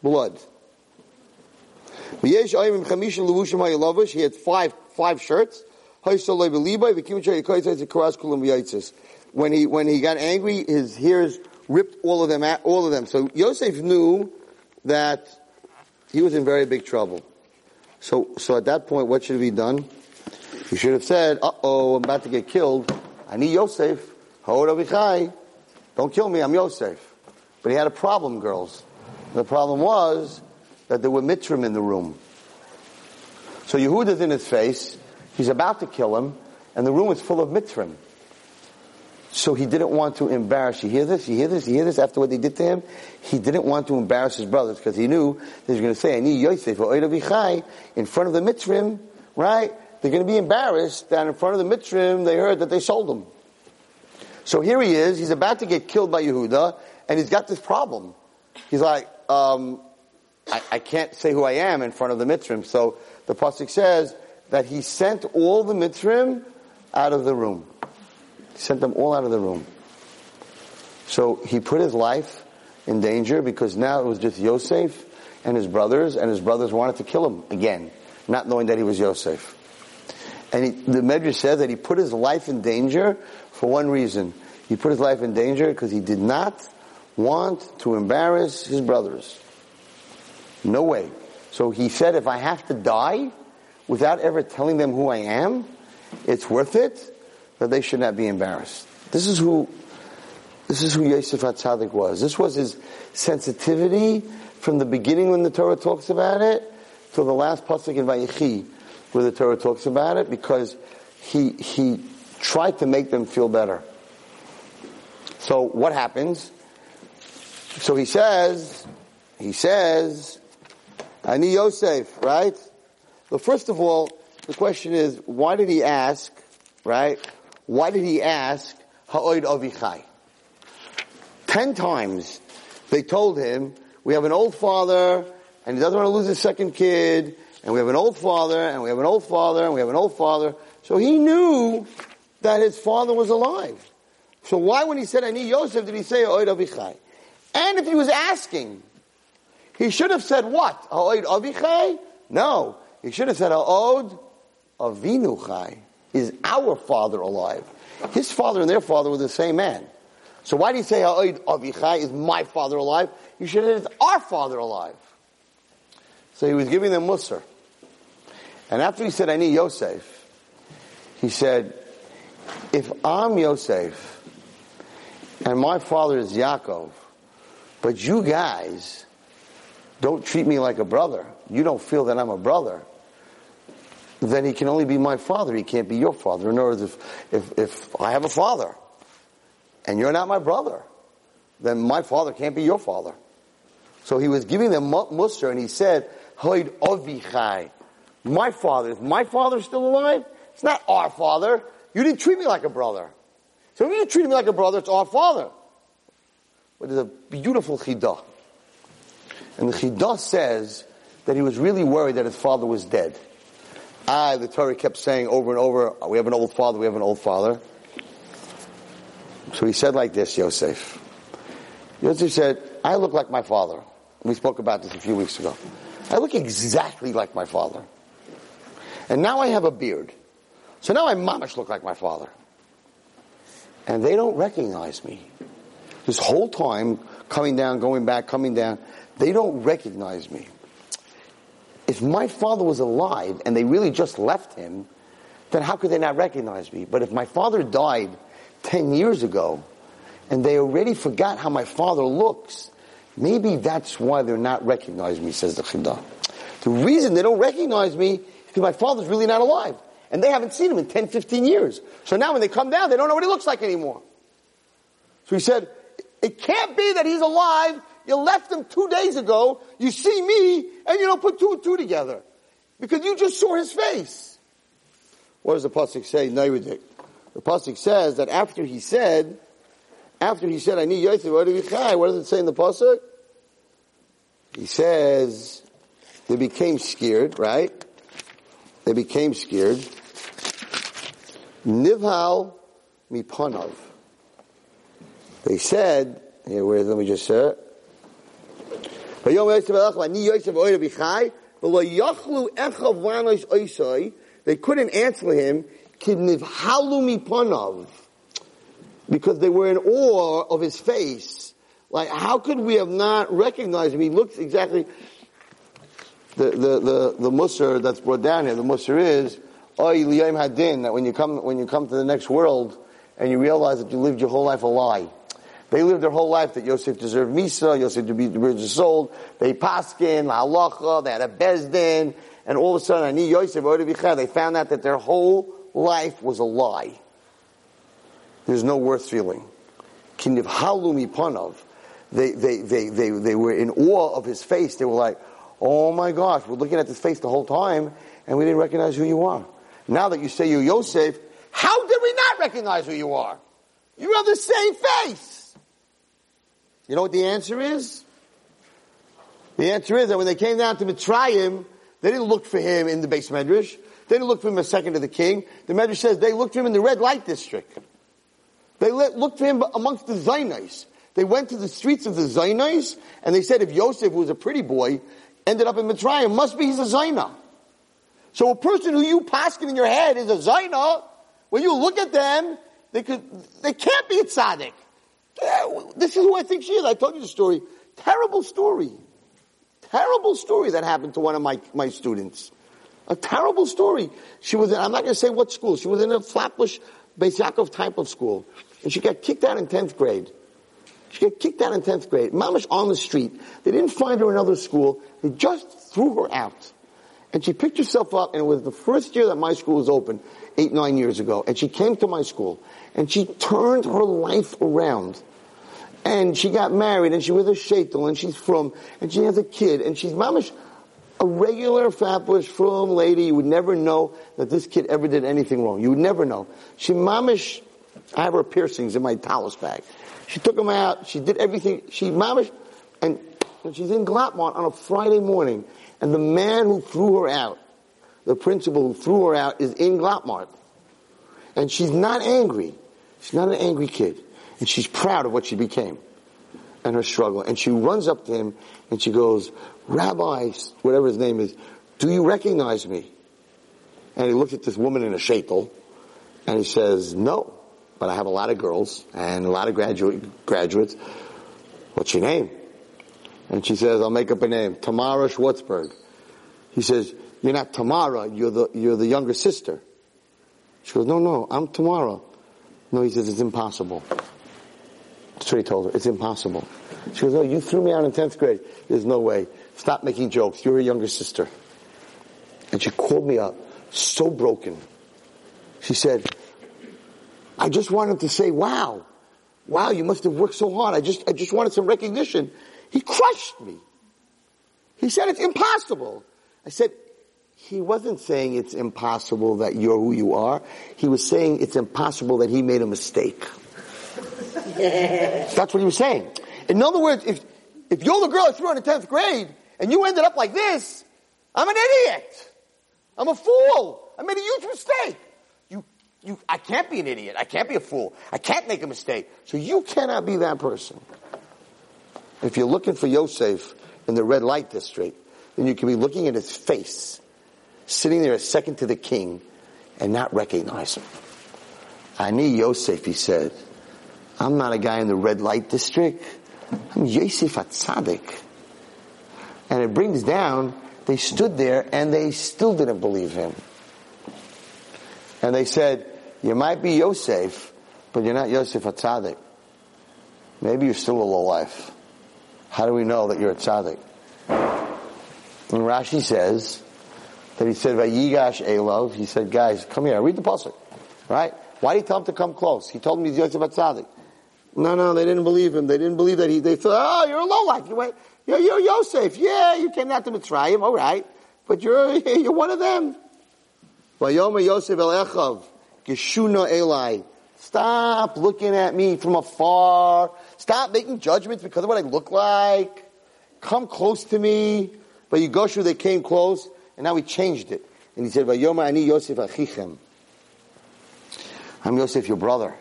blood. He had five, five shirts. When he, when he got angry, his hairs ripped all of them, all of them. So Yosef knew that he was in very big trouble. So, so at that point, what should have he done? He should have said, uh oh, I'm about to get killed. Ani Yosef. Don't kill me, I'm Yosef. But he had a problem, girls. The problem was that there were Mitzrim in the room. So Yehuda's in his face. He's about to kill him, and the room is full of Mitzrim. So he didn't want to embarrass. You hear this? You hear this? You hear this? After what they did to him, he didn't want to embarrass his brothers because he knew they were going to say, "Ani Yosef in front of the Mitzrim." Right? They're going to be embarrassed that in front of the Mitzrim they heard that they sold him. So here he is. He's about to get killed by Yehuda, and he's got this problem. He's like, um, I, I, can't say who I am in front of the Mitzrim. So the pasuk says that he sent all the Mitzrim out of the room. He sent them all out of the room. So he put his life in danger because now it was just Yosef and his brothers, and his brothers wanted to kill him again, not knowing that he was Yosef. And he, the Medrash says that he put his life in danger for one reason. He put his life in danger because he did not want to embarrass his brothers. No way. So he said, if I have to die, without ever telling them who I am, it's worth it that they should not be embarrassed. This is who, this is who Yosef HaTzadik was. This was his sensitivity from the beginning when the Torah talks about it till the last pasuk in Vayechi where the Torah talks about it because he, he tried to make them feel better. So what happens? So he says, he says, Ani Yosef, right? Well, first of all, the question is, why did he ask, right? Why did he ask, Ha'oid Avichai? Ten times they told him, we have an old father, and he doesn't want to lose his second kid, and we have an old father, and we have an old father, and we have an old father. So he knew that his father was alive. So why when he said, Ani Yosef, did he say, Ha'oid Avichai? And if he was asking, he should have said what? Ha'oid Avichai? No. He should have said, Ha'od Avinu Chai. Is our father alive? His father and their father were the same man. So why do you say Avichai is my father alive? You should have said, our father alive. So he was giving them Musar. And after he said, Ani Yosef, he said, if I'm Yosef, and my father is Yaakov, but you guys don't treat me like a brother, you don't feel that I'm a brother, then he can only be my father. He can't be your father. In other words, if, if, if I have a father and you're not my brother, then my father can't be your father. So he was giving them musar and he said, Hoid Ovichai. My father. Is my father still alive? It's not our father. You didn't treat me like a brother. So if you treat me like a brother, it's our father. But there's a beautiful chidah. And the chidah says that he was really worried that his father was dead. I, the Torah kept saying over and over, we have an old father, we have an old father. So he said like this, Yosef. Yosef said, I look like my father. We spoke about this a few weeks ago. I look exactly like my father. And now I have a beard. So now I mamish look like my father. And they don't recognize me. This whole time, coming down, going back, coming down, they don't recognize me. If my father was alive and they really just left him, then how could they not recognize me? But if my father died 10 years ago and they already forgot how my father looks, maybe that's why they're not recognizing me, says the Chidah. The reason they don't recognize me is because my father's really not alive. And they haven't seen him in 10, 15 years. So now when they come down, they don't know what he looks like anymore. So he said, it can't be that he's alive. You left him two days ago. You see me and you don't put two and two together. Because you just saw his face. What does the Pasuk say? Nairudik. The Pasuk says that after he said, after he said, Ani Yosef, what does it say in the Pasuk? He says, they became scared, right? They became scared. Nivhal mipanov. They said, here, where, let me just say it. They couldn't answer him because they were in awe of his face. Like, how could we have not recognized him? He looks exactly, the, the, the, the Musar that's brought down here, the Musar is, hadin, that when you come, when you come to the next world, and you realize that you lived your whole life a lie. They lived their whole life that Yosef deserved Misa, Yosef to be the sold. They paskin, halacha, they had a beis din, and all of a sudden, Ani Yosef, they found out that their whole life was a lie. There's no worth feeling. Kindiv halumi panov. They, they, they, they, they were in awe of his face. They were like, oh my gosh, we're looking at this face the whole time, and we didn't recognize who you are. Now that you say you're Yosef, how did we not recognize who you are? You have the same face. You know what the answer is? The answer is that when they came down to Mitzrayim, they didn't look for him in the beis medrash. They didn't look for him a second to the king. The medrash says they looked for him in the red light district. They looked for him amongst the Zainais. They went to the streets of the Zainais and they said if Yosef who was a pretty boy, ended up in Mitzrayim, must be he's a Zaina. So a person who you paskin in your head is a Zaina, when you look at them, they could, they can't be a tzaddik. This is who I think she is. I told you the story. Terrible story. Terrible story that happened to one of my, my students. A terrible story. She was in, I'm not going to say what school. She was in a Flatbush Beis Yaakov type of school. And she got kicked out in 10th grade. She got kicked out in 10th grade. Mamish on the street. They didn't find her another school. They just threw her out. And she picked herself up and it was the first year that my school was open, eight, nine years ago. And she came to my school and she turned her life around. And she got married and she was a shaitel and she's from, and she has a kid and she's mamish, a regular fabulous from lady. You would never know that this kid ever did anything wrong. You would never know. She mamish, I have her piercings in my tallis bag. She took them out. She did everything. She mamish, and, and she's in Glatt Mart on a Friday morning, and the man who threw her out, the principal who threw her out, is in Glatt Mart, and she's not angry. She's not an angry kid, and she's proud of what she became and her struggle. And she runs up to him and she goes, Rabbi, whatever his name is, do you recognize me? And he looks at this woman in a shaitel and he says, no but I have a lot of girls and a lot of graduate, graduates. What's your name? And she says, I'll make up a name. Tamara Schwartzberg. He says, you're not Tamara, you're the, you're the younger sister. She goes, no, no, I'm Tamara. No, he says, it's impossible. That's what he told her. It's impossible. She goes, no, you threw me out in 10th grade. There's no way. Stop making jokes. You're a younger sister. And she called me up, so broken. She said, I just wanted to say, wow, wow, you must have worked so hard. I just, I just wanted some recognition. He crushed me. He said it's impossible. I said, he wasn't saying it's impossible that you're who you are. He was saying it's impossible that he made a mistake. That's what he was saying. In other words, if, if you're the girl I threw in the 10th grade and you ended up like this, I'm an idiot. I'm a fool. I made a huge mistake. You, you, I can't be an idiot. I can't be a fool. I can't make a mistake. So you cannot be that person. If you're looking for Yosef in the red light district, then you can be looking at his face, sitting there second to the king, and not recognize him. Ani Yosef, he said. I'm not a guy in the red light district. I'm Yosef HaTzadik. And it brings down, they stood there and they still didn't believe him. And they said, you might be Yosef, but you're not Yosef HaTzadik. Maybe you're still a low life. How do we know that you're a tzaddik? And Rashi says that he said, Vayigash Elov, he said, guys, come here, read the pasuk, right? Why did he tell him to come close? He told him he's Yosef HaTzadik. No, no, they didn't believe him. They didn't believe that he, they thought, oh, ah, you're a lowlife. You're, you're, you're Yosef. Yeah, you came out to Mitzrayim, alright. But you're, you're one of them. Vayomer Yosef El Echav, Geshuna Eli. Stop looking at me from afar. Stop making judgments because of what I look like. Come close to me. But Yigoshu, they came close, and now he changed it. And he said, Vayoma ani Yosef achichem. I'm Yosef, your brother.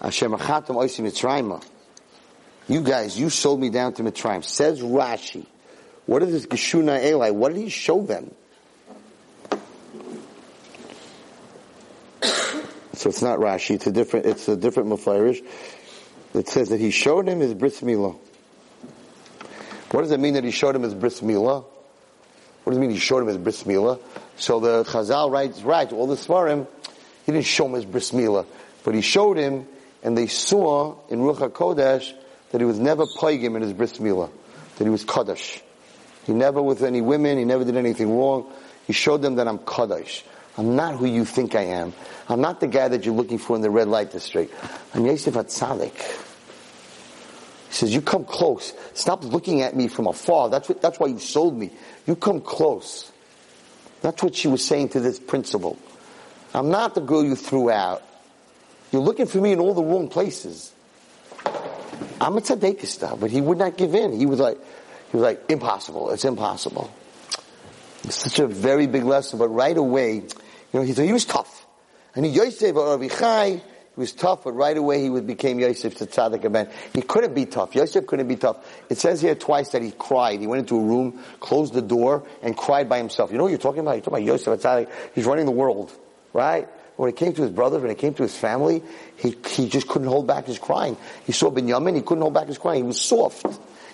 Hashem achatam oisim Mitzrayim. You guys, you sold me down to Mitzrayim. Says Rashi. What is this Geshuna Eli? What did he show them? So it's not Rashi. It's a different. It's a different Mufarish. It says that he showed him his bris milah. What does it mean that he showed him his bris milah? What does it mean he showed him his bris milah? So the Chazal writes, right, all the Svarim, he didn't show him his bris milah, but he showed him, and they saw in Ruach HaKodesh that he was never plaguing in his bris milah, that he was Kaddish. He never with any women, he never did anything wrong. He showed them that I'm Kaddish. I'm not who you think I am. I'm not the guy that you're looking for in the red light district. I'm Yosef HaTzadik. He says, you come close. Stop looking at me from afar. That's what, that's why you sold me. You come close. That's what she was saying to this principal. I'm not the girl you threw out. You're looking for me in all the wrong places. I'm a tzaddik but he would not give in. He was like, he was like, impossible. It's impossible. It's such a very big lesson, but right away, you know, he, he was tough. And he Yosef or Avichai, he was tough, but right away he became Yosef to Tzaddik Aben. He couldn't be tough. Yosef couldn't be tough. It says here twice that he cried. He went into a room, closed the door, and cried by himself. You know what you're talking about? You're talking about Yosef Tzaddik. He's running the world, right? When it came to his brothers, when it came to his family, he, he just couldn't hold back his crying. He saw Binyamin, he couldn't hold back his crying. He was soft.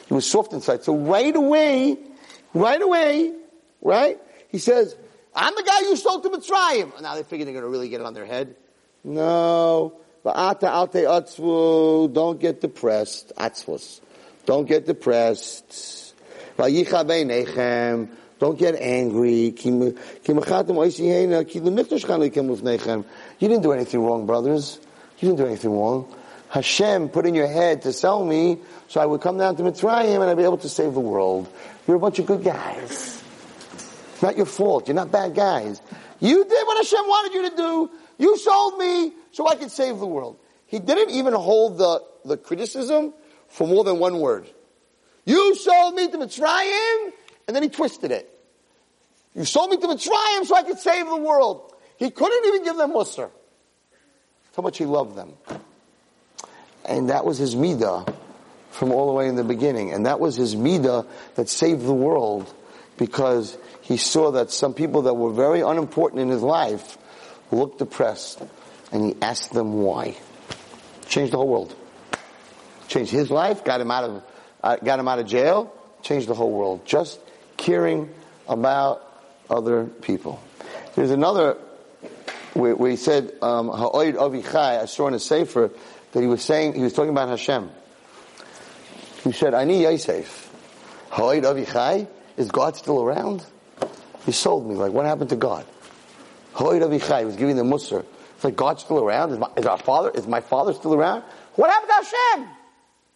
He was soft inside. So right away, right away, right? He says, I'm the guy you sold to Mitzrayim. Now they figure they're going to really get it on their head. No. Don't get depressed. Atzvus. Don't get depressed. Don't get angry. You didn't do anything wrong, brothers. You didn't do anything wrong. Hashem put in your head to sell me so I would come down to Mitzrayim and I'd be able to save the world. You're a bunch of good guys. Not your fault. You're not bad guys. You did what Hashem wanted you to do. You sold me so I could save the world. He didn't even hold the, the criticism for more than one word. You sold me to Mitzrayim, and then he twisted it. You sold me to Mitzrayim so I could save the world. He couldn't even give them Musar. How much he loved them. And that was his midah from all the way in the beginning. And that was his midah that saved the world because he saw that some people that were very unimportant in his life looked depressed and he asked them why. Changed the whole world. Changed his life, got him out of, uh, got him out of jail, changed the whole world. Just caring about other people. There's another where, where he said, um, Ha'oid Avichai, I saw in a sefer that he was saying, he was talking about Hashem. He said, Ani Yosef. Ha'oid Avichai, is God still around? He sold me. Like, what happened to God? Ha'oid Avichai, he was giving the Musar. It's like, God's still around? Is, my, is our father, is my father still around? What happened to Hashem?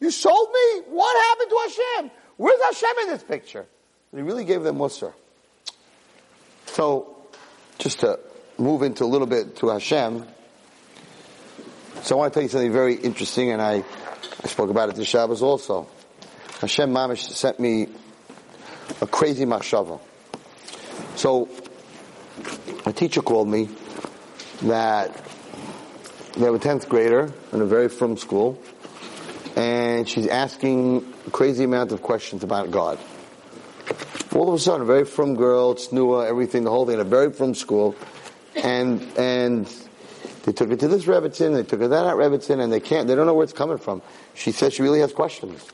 You sold me? What happened to Hashem? Where's Hashem in this picture? But he really gave them Musar. So, just to move into a little bit to Hashem, so I want to tell you something very interesting, and I, I spoke about it this Shabbos also. Hashem Mamish sent me a crazy machshava. So, a teacher called me that they have a 10th grader in a very frum school, and she's asking crazy amount of questions about God. All of a sudden, a very frum girl, tsnua, everything, the whole thing, a very frum school, and and they took her to this Rebbitzin, they took her to that Rebbitzin, and they can't, they don't know where it's coming from. She says she really has questions.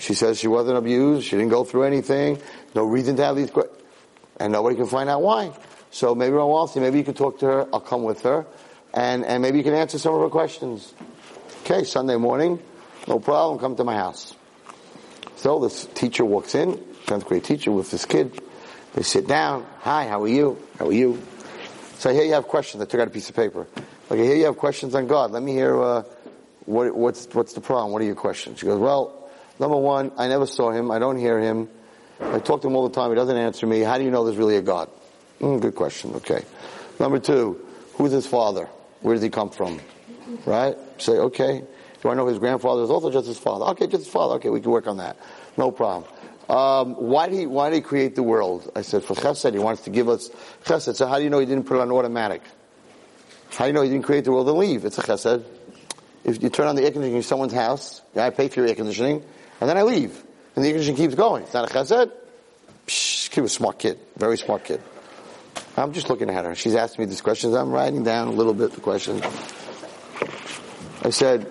She says she wasn't abused, she didn't go through anything, no reason to have these questions, and nobody can find out why. So maybe Ron Walsey, maybe you can talk to her, I'll come with her, and, and maybe you can answer some of her questions. Okay, Sunday morning, no problem, come to my house. So this teacher walks in, 10th grade teacher with this kid. They sit down. Hi, how are you? How are you? So here you have questions. I took out a piece of paper. Okay, here you have questions on God. Let me hear, uh, what, what's, what's the problem? What are your questions? She goes, well, number one, I never saw him. I don't hear him. I talk to him all the time. He doesn't answer me. How do you know there's really a God? Mm, good question. Okay. Number two, who's his father? Where does he come from? Right? Say, okay. Do I know his grandfather is also just his father? Okay, just his father. Okay, we can work on that. No problem. Um, why did he why did he create the world? I said for chesed. He wants to give us chesed. So how do you know he didn't put it on automatic? How do you know he didn't create the world and leave? It's a chesed. If you turn on the air conditioning in someone's house, I pay for your air conditioning, and then I leave, and the air conditioning keeps going. It's not a chesed. Psh, kid was a smart kid, very smart kid. I'm just looking at her. She's asking me these questions. I'm writing down a little bit the questions. I said,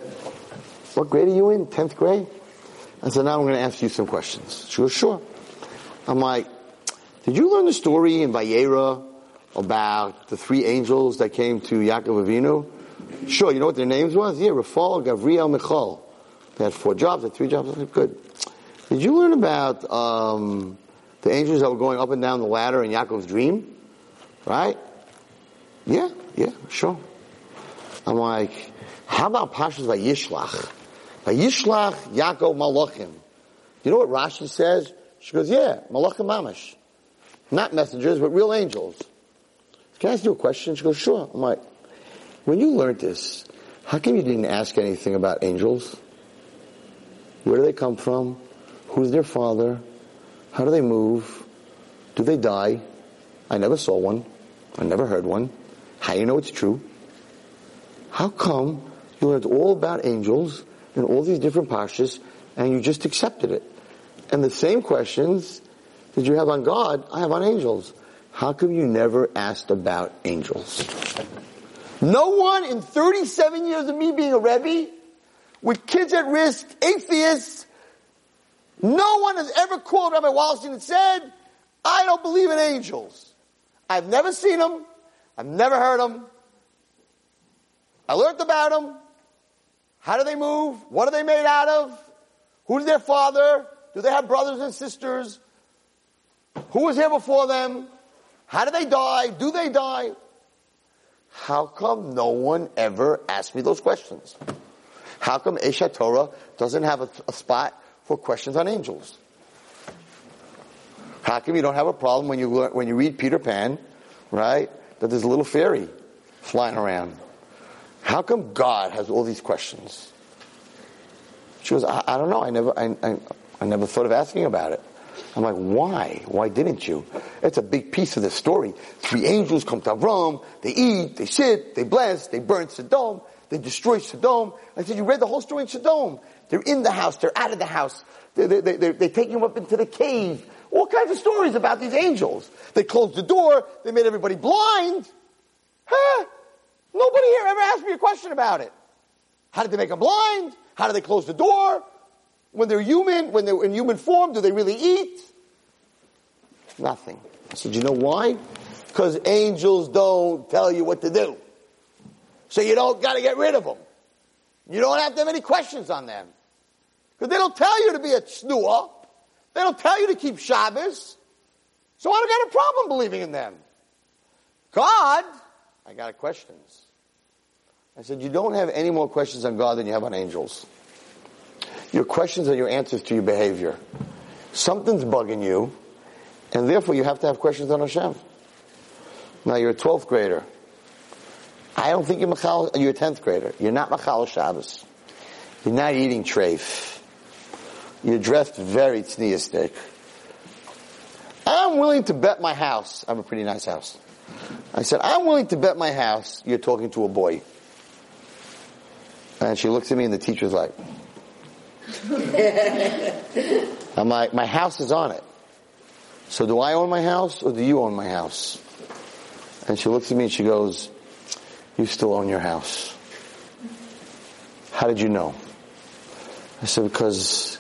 "What grade are you in? Tenth grade?" I said, now I'm going to ask you some questions. She goes, sure. I'm like, did you learn the story in Vayera about the three angels that came to Yaakov Avinu? Sure, you know what their names was? Yeah, Rafal, Gavriel, Michal. They had four jobs, they had three jobs. Said, good. Did you learn about um, the angels that were going up and down the ladder in Yaakov's dream? Right? Yeah, yeah, sure. I'm like, how about Pashas Vayishlach? Vayishlach Yaakov Malachim. You know what Rashi says? She goes, yeah, Malachim Mamash. Not messengers, but real angels. Can I ask you a question? She goes, sure. I'm like, when you learned this, how come you didn't ask anything about angels? Where do they come from? Who's their father? How do they move? Do they die? I never saw one. I never heard one. How you know it's true? How come you learned all about angels in all these different pashas and you just accepted it? And the same questions that you have on God, I have on angels. How come you never asked about angels? No one in 37 years of me being a Rebbe, with kids at risk, atheists, no one has ever called Rabbi Wallerstein and said, I don't believe in angels. I've never seen them. I've never heard them. I learned about them. How do they move? What are they made out of? Who's their father? Do they have brothers and sisters? Who was here before them? How do they die? Do they die? How come no one ever asked me those questions? How come Esha Torah doesn't have a, a spot for questions on angels? How come you don't have a problem when you when you read Peter Pan, right? That there's a little fairy flying around. How come God has all these questions? She goes, I, I don't know. I never, I, I, I never thought of asking about it. I'm like, why? Why didn't you? It's a big piece of the story. Three angels come to Avram, they eat, they sit, they bless, they burn Sodom, they destroy Sodom. I said, you read the whole story in Sodom. They're in the house, they're out of the house, they, they, they, they're, taking them up into the cave. All kinds of stories about these angels. They closed the door, they made everybody blind. Huh? Nobody here ever asked me a question about it. How did they make them blind? How do they close the door? When they're human, when they're in human form, do they really eat? Nothing. I said, you know why? Because angels don't tell you what to do. So you don't gotta get rid of them. You don't have to have any questions on them. Because they don't tell you to be a snua. They don't tell you to keep Shabbos. So I don't got a problem believing in them. God, I got questions. I said, you don't have any more questions on God than you have on angels. Your questions are your answers to your behavior. Something's bugging you, and therefore you have to have questions on Hashem. Now you're a 12th grader. I don't think you're Machal, you're a 10th grader. You're not Machal Shabbos. You're not eating treif. You're dressed very tzniistic. I'm willing to bet my house. I have a pretty nice house. I said, I'm willing to bet my house you're talking to a boy. And she looks at me and the teacher's like, I'm like, my house is on it. So do I own my house or do you own my house? And she looks at me and she goes, you still own your house. How did you know? I said, because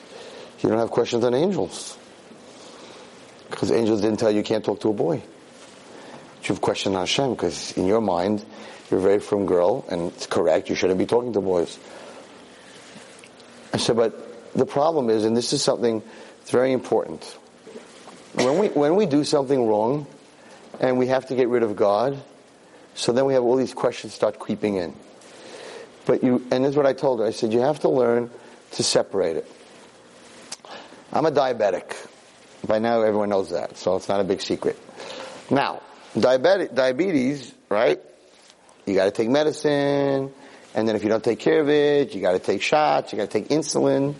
you don't have questions on angels. Because angels didn't tell you you can't talk to a boy. But you have questions on Hashem because in your mind, you're a very firm girl and it's correct, you shouldn't be talking to boys. I said, but the problem is, and this is something that's very important. When we, when we do something wrong and we have to get rid of God, so then we have all these questions start creeping in. But you, and this is what I told her. I said, you have to learn to separate it. I'm a diabetic. By now everyone knows that, so it's not a big secret. Now, diabetic, diabetes, right? You gotta take medicine, and then if you don't take care of it, you gotta take shots, you gotta take insulin.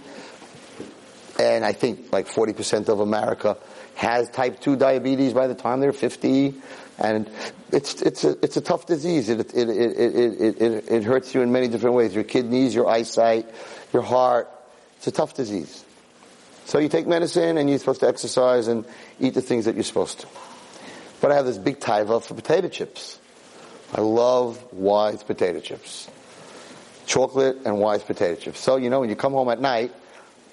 And I think like 40% of America has type 2 diabetes by the time they're 50. And it's, it's a, it's a tough disease. It, it, it, it, it, it hurts you in many different ways. Your kidneys, your eyesight, your heart. It's a tough disease. So you take medicine and you're supposed to exercise and eat the things that you're supposed to. But I have this big taiva for potato chips. I love Wise potato chips. Chocolate and Wise potato chips. So, you know, when you come home at night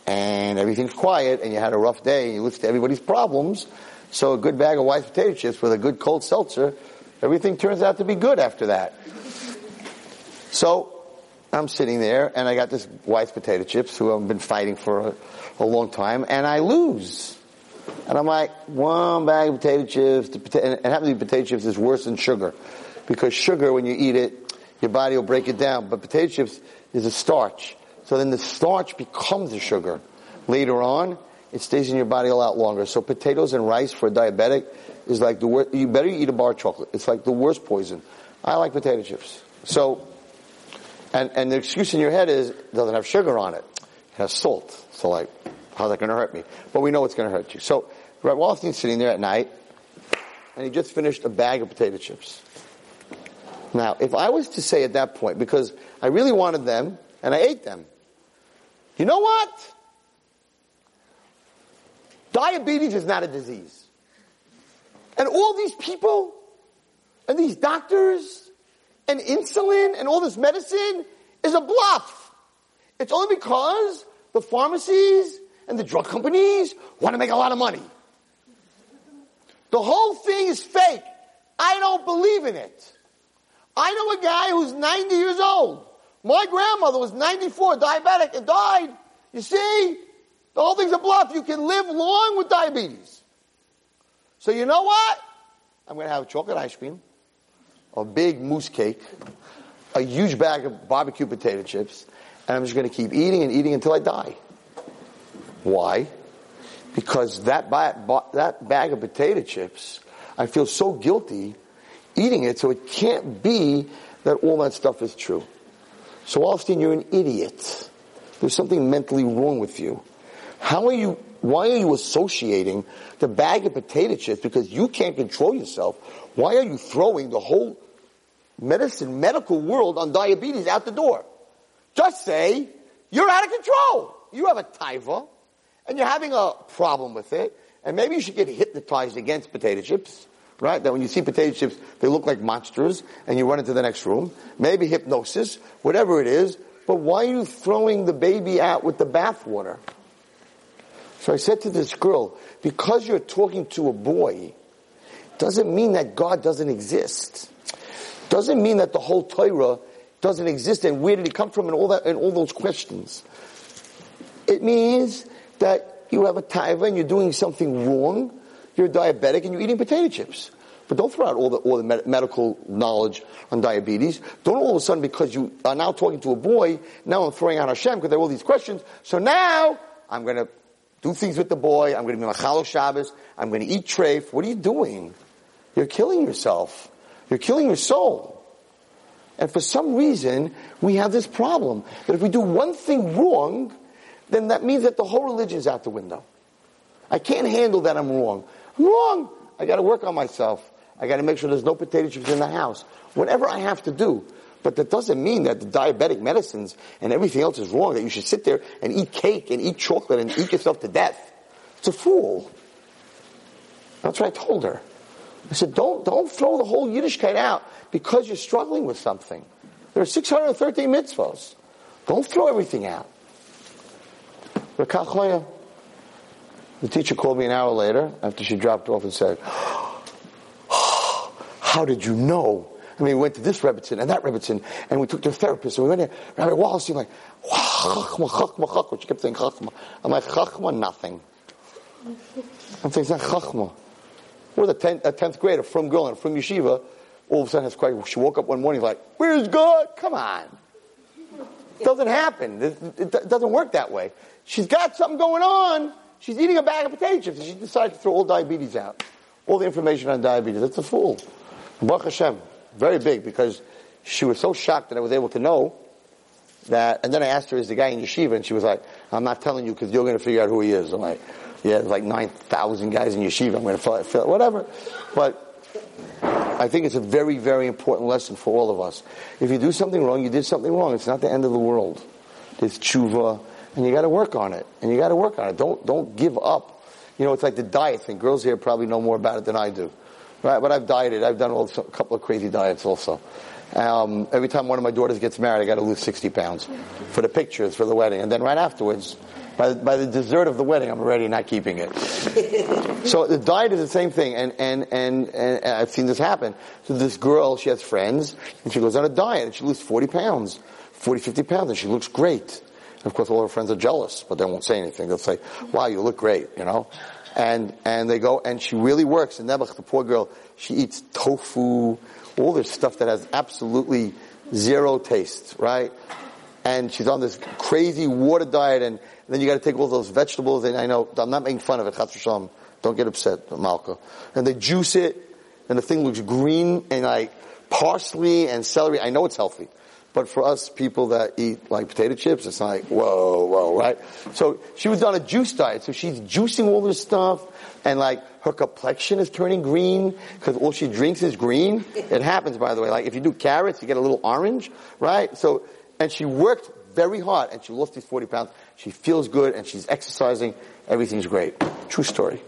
and everything's quiet and you had a rough day and you listen to everybody's problems, so a good bag of Wise potato chips with a good cold seltzer, everything turns out to be good after that. So, I'm sitting there and I got this Wise potato chips who I've been fighting for a, a long time and I lose. And I'm like, one bag of potato chips, pota- and having potato chips is worse than sugar. Because sugar, when you eat it, your body will break it down. But potato chips is a starch. So then the starch becomes the sugar. Later on, it stays in your body a lot longer. So potatoes and rice for a diabetic is like the worst, you better eat a bar of chocolate. It's like the worst poison. I like potato chips. So, and, and the excuse in your head is, it doesn't have sugar on it. It has salt. So like, how's that going to hurt me? But we know it's going to hurt you. So, Rabbi Wallerstein's sitting there at night, and he just finished a bag of potato chips. Now, if I was to say at that point, because I really wanted them, and I ate them, you know what? Diabetes is not a disease. And all these people, and these doctors, and insulin, and all this medicine is a bluff. It's only because the pharmacies and the drug companies want to make a lot of money. The whole thing is fake. I don't believe in it. I know a guy who's 90 years old. My grandmother was 94, diabetic, and died. You see? The whole thing's a bluff. You can live long with diabetes. So you know what? I'm going to have chocolate ice cream, a big mousse cake, a huge bag of barbecue potato chips, and I'm just going to keep eating and eating until I die. Why? Because that, ba- that bag of potato chips, I feel so guilty eating it, so it can't be that all that stuff is true. So Wallerstein, you're an idiot. There's something mentally wrong with you. How are you, why are you associating the bag of potato chips because you can't control yourself? Why are you throwing the whole medicine, medical world on diabetes out the door? Just say, you're out of control. You have a taiva, and you're having a problem with it, and maybe you should get hypnotized against potato chips right? That when you see potato chips, they look like monsters, and you run into the next room. Maybe hypnosis, whatever it is. But why are you throwing the baby out with the bathwater? So I said to this girl, because you're talking to a boy, doesn't mean that God doesn't exist. Doesn't mean that the whole Torah doesn't exist and where did it come from and all that and all those questions. It means that you have a taiva and you're doing something wrong you're diabetic and you're eating potato chips. But don't throw out all the, all the med- medical knowledge on diabetes. Don't all of a sudden, because you are now talking to a boy, now I'm throwing out Hashem because there are all these questions. So now I'm going to do things with the boy. I'm going to be Machalo Shabbos. I'm going to eat treif. What are you doing? You're killing yourself. You're killing your soul. And for some reason, we have this problem that if we do one thing wrong, then that means that the whole religion's out the window. I can't handle that I'm wrong. I'm wrong. I gotta work on myself. I gotta make sure there's no potato chips in the house. Whatever I have to do. But that doesn't mean that the diabetic medicines and everything else is wrong, that you should sit there and eat cake and eat chocolate and eat yourself to death. It's a fool. That's what I told her. I said, don't, don't throw the whole Yiddishkeit out because you're struggling with something. There are 613 mitzvahs. Don't throw everything out. The teacher called me an hour later after she dropped off and said, how did you know? I mean, we went to this Rebbitzin and that Rebbitzin, and we took to a therapist, and we went there. Rabbi you're like, chachma, chachma, chachma. She kept saying chachma. I'm like, chachma, nothing. I'm saying, chachma. We're the 10th, a 10th grader from girl from yeshiva. All of a sudden, has quite, she woke up one morning like, where's God? Come on. It doesn't happen. It, it, it doesn't work that way. She's got something going on. She's eating a bag of potato chips she decides to throw all diabetes out. All the information on diabetes. That's a fool. Baruch Hashem. Very big because she was so shocked that I was able to know that, and then I asked her, is the guy in yeshiva? And she was like, I'm not telling you because you're going to figure out who he is. I'm like, yeah, there's like 9,000 guys in yeshiva. I'm going to fill, it, fill it, whatever. But I think it's a very, very important lesson for all of us. If you do something wrong, you did something wrong. It's not the end of the world. There's tshuva, and you got to work on it. And you got to work on it. Don't don't give up. You know, it's like the diet thing. Girls here probably know more about it than I do, right? But I've dieted. I've done a couple of crazy diets also. Um, every time one of my daughters gets married, I got to lose 60 pounds for the pictures for the wedding, and then right afterwards, by, by the dessert of the wedding, I'm already not keeping it. so the diet is the same thing, and, and, and, and I've seen this happen. So this girl, she has friends, and she goes on a diet, and she loses 40 pounds, 40, 50 pounds, and she looks great. And of course, all her friends are jealous, but they won't say anything. They'll say, wow, you look great, you know? And, and they go, and she really works. And Nebuch, the poor girl, she eats tofu, all this stuff that has absolutely zero taste, right? And she's on this crazy water diet, and, and then you got to take all those vegetables. And I know I'm not making fun of it. Chas Don't get upset, Malka. And they juice it, and the thing looks green and like parsley and celery. I know it's healthy. But for us people that eat like potato chips, it's like, whoa, whoa, right? So she was on a juice diet, so she's juicing all this stuff, and like her complexion is turning green, because all she drinks is green. It happens, by the way. Like if you do carrots, you get a little orange, right? So, and she worked very hard, and she lost these 40 pounds. She feels good and she's exercising. Everything's great. True story.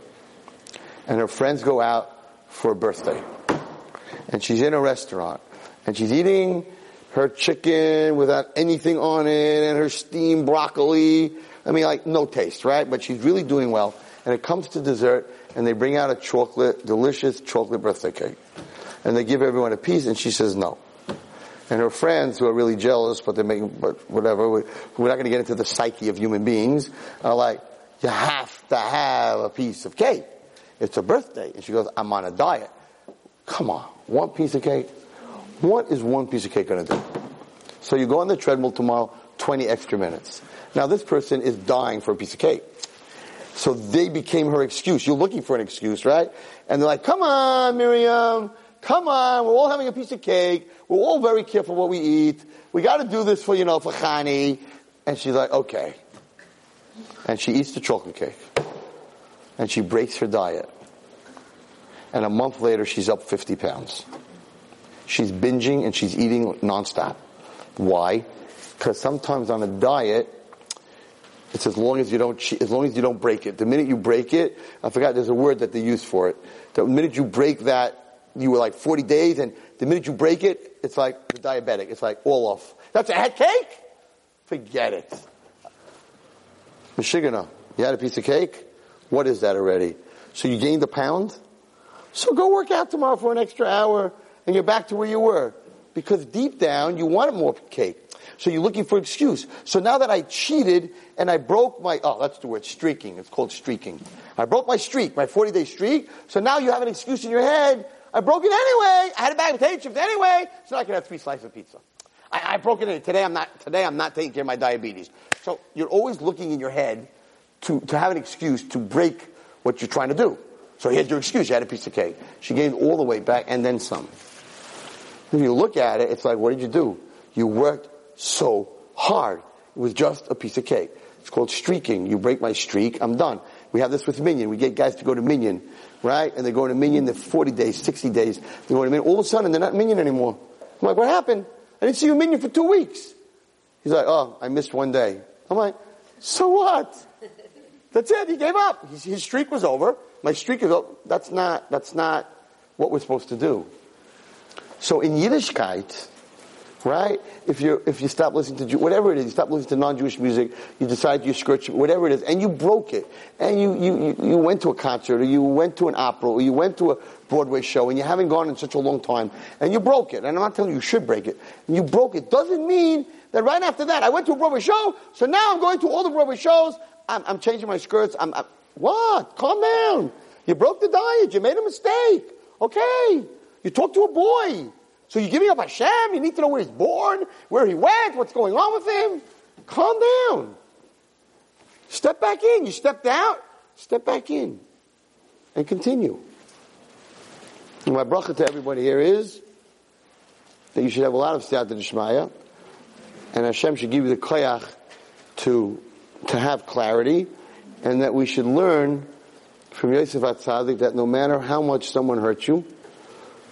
And her friends go out for a birthday. And she's in a restaurant. And she's eating her chicken without anything on it and her steamed broccoli. I mean, like, no taste, right? But she's really doing well. And it comes to dessert and they bring out a chocolate, delicious chocolate birthday cake. And they give everyone a piece and she says no and her friends who are really jealous, but they're making, but whatever, we're not going to get into the psyche of human beings, are like, you have to have a piece of cake. It's a birthday. And she goes, I'm on a diet. Come on, one piece of cake? What is one piece of cake going to do? So you go on the treadmill tomorrow, 20 extra minutes. Now this person is dying for a piece of cake. So they became her excuse. You're looking for an excuse, right? And they're like, come on, Miriam, come on, we're all having a piece of cake. We're all very careful what we eat. We got to do this for, you know, for Chani. And she's like, okay. And she eats the chocolate cake. And she breaks her diet. And a month later, she's up 50 pounds. She's binging and she's eating nonstop. Why? Because sometimes on a diet, it's as long as you don't, as long as you don't break it. The minute you break it, I forgot there's a word that they use for it. The minute you break that, you were like 40 days and the minute you break it, it's like the diabetic. It's like all off. That's a head cake? Forget it. Michigana, you had a piece of cake? What is that already? So you gained a pound? So go work out tomorrow for an extra hour and you're back to where you were. Because deep down, you wanted more cake. So you're looking for excuse. So now that I cheated and I broke my, oh, that's the word, streaking. It's called streaking. I broke my streak, my 40 day streak. So now you have an excuse in your head I broke it anyway. I had a bag of potato chips anyway, so I can have three slices of pizza. I, I broke it in. Today I'm not, today I'm not taking care of my diabetes. So you're always looking in your head to, to have an excuse to break what you're trying to do. So here's your excuse. You had a piece of cake. She gained all the weight back and then some. If you look at it, it's like, what did you do? You worked so hard. It was just a piece of cake. It's called streaking. You break my streak, I'm done. We have this with Minyan. We get guys to go to Minyan, right? And they go to Minyan, they're 40 days, 60 days. They go to Minyan. All of a sudden, they're not Minyan anymore. I'm like, what happened? I didn't see you Minyan for two weeks. He's like, oh, I missed one day. I'm like, so what? That's it. He gave up. His, his streak was over. My streak is over. That's not, that's not what we're supposed to do. So in Yiddishkeit, right? If you if you stop listening to Jew, whatever it is, you stop listening to non-Jewish music, you decide you skirt whatever it is, and you broke it, and you, you you went to a concert, or you went to an opera, or you went to a Broadway show, and you haven't gone in such a long time, and you broke it. And I'm not telling you you should break it. And you broke it doesn't mean that right after that I went to a Broadway show, so now I'm going to all the Broadway shows. I'm, I'm changing my skirts. I'm, I'm what? Calm down. You broke the diet. You made a mistake. Okay. You talked to a boy. So you're giving up Hashem? You need to know where he's born, where he went, what's going on with him. Calm down. Step back in. You stepped out, step back in. And continue. And my bracha to everybody here is that you should have a lot of siyata d'shmaya, and Hashem should give you the koyach to, to have clarity, and that we should learn from Yosef HaTzadik that no matter how much someone hurts you,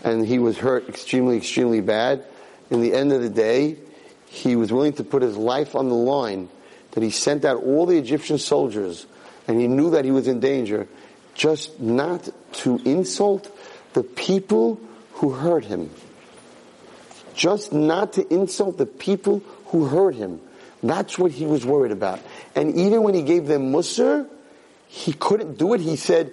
and he was hurt extremely, extremely bad. In the end of the day, he was willing to put his life on the line, that he sent out all the Egyptian soldiers, and he knew that he was in danger, just not to insult the people who hurt him. Just not to insult the people who hurt him. That's what he was worried about. And even when he gave them Musar, he couldn't do it. He said,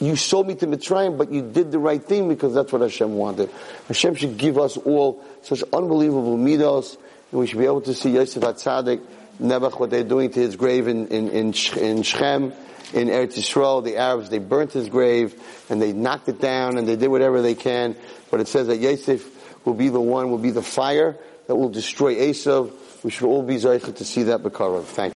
you sold me to Mitzrayim, but you did the right thing because that's what Hashem wanted. Hashem should give us all such unbelievable midos, and we should be able to see Yosef HaTzadik, Nebuch, what they're doing to his grave in, in, in, in Shechem, in Eretz Yisrael, the Arabs, they burnt his grave, and they knocked it down, and they did whatever they can, but it says that Yosef will be the one, will be the fire that will destroy Esav. We should all be Zaycha to see that Bekarov. Thank you.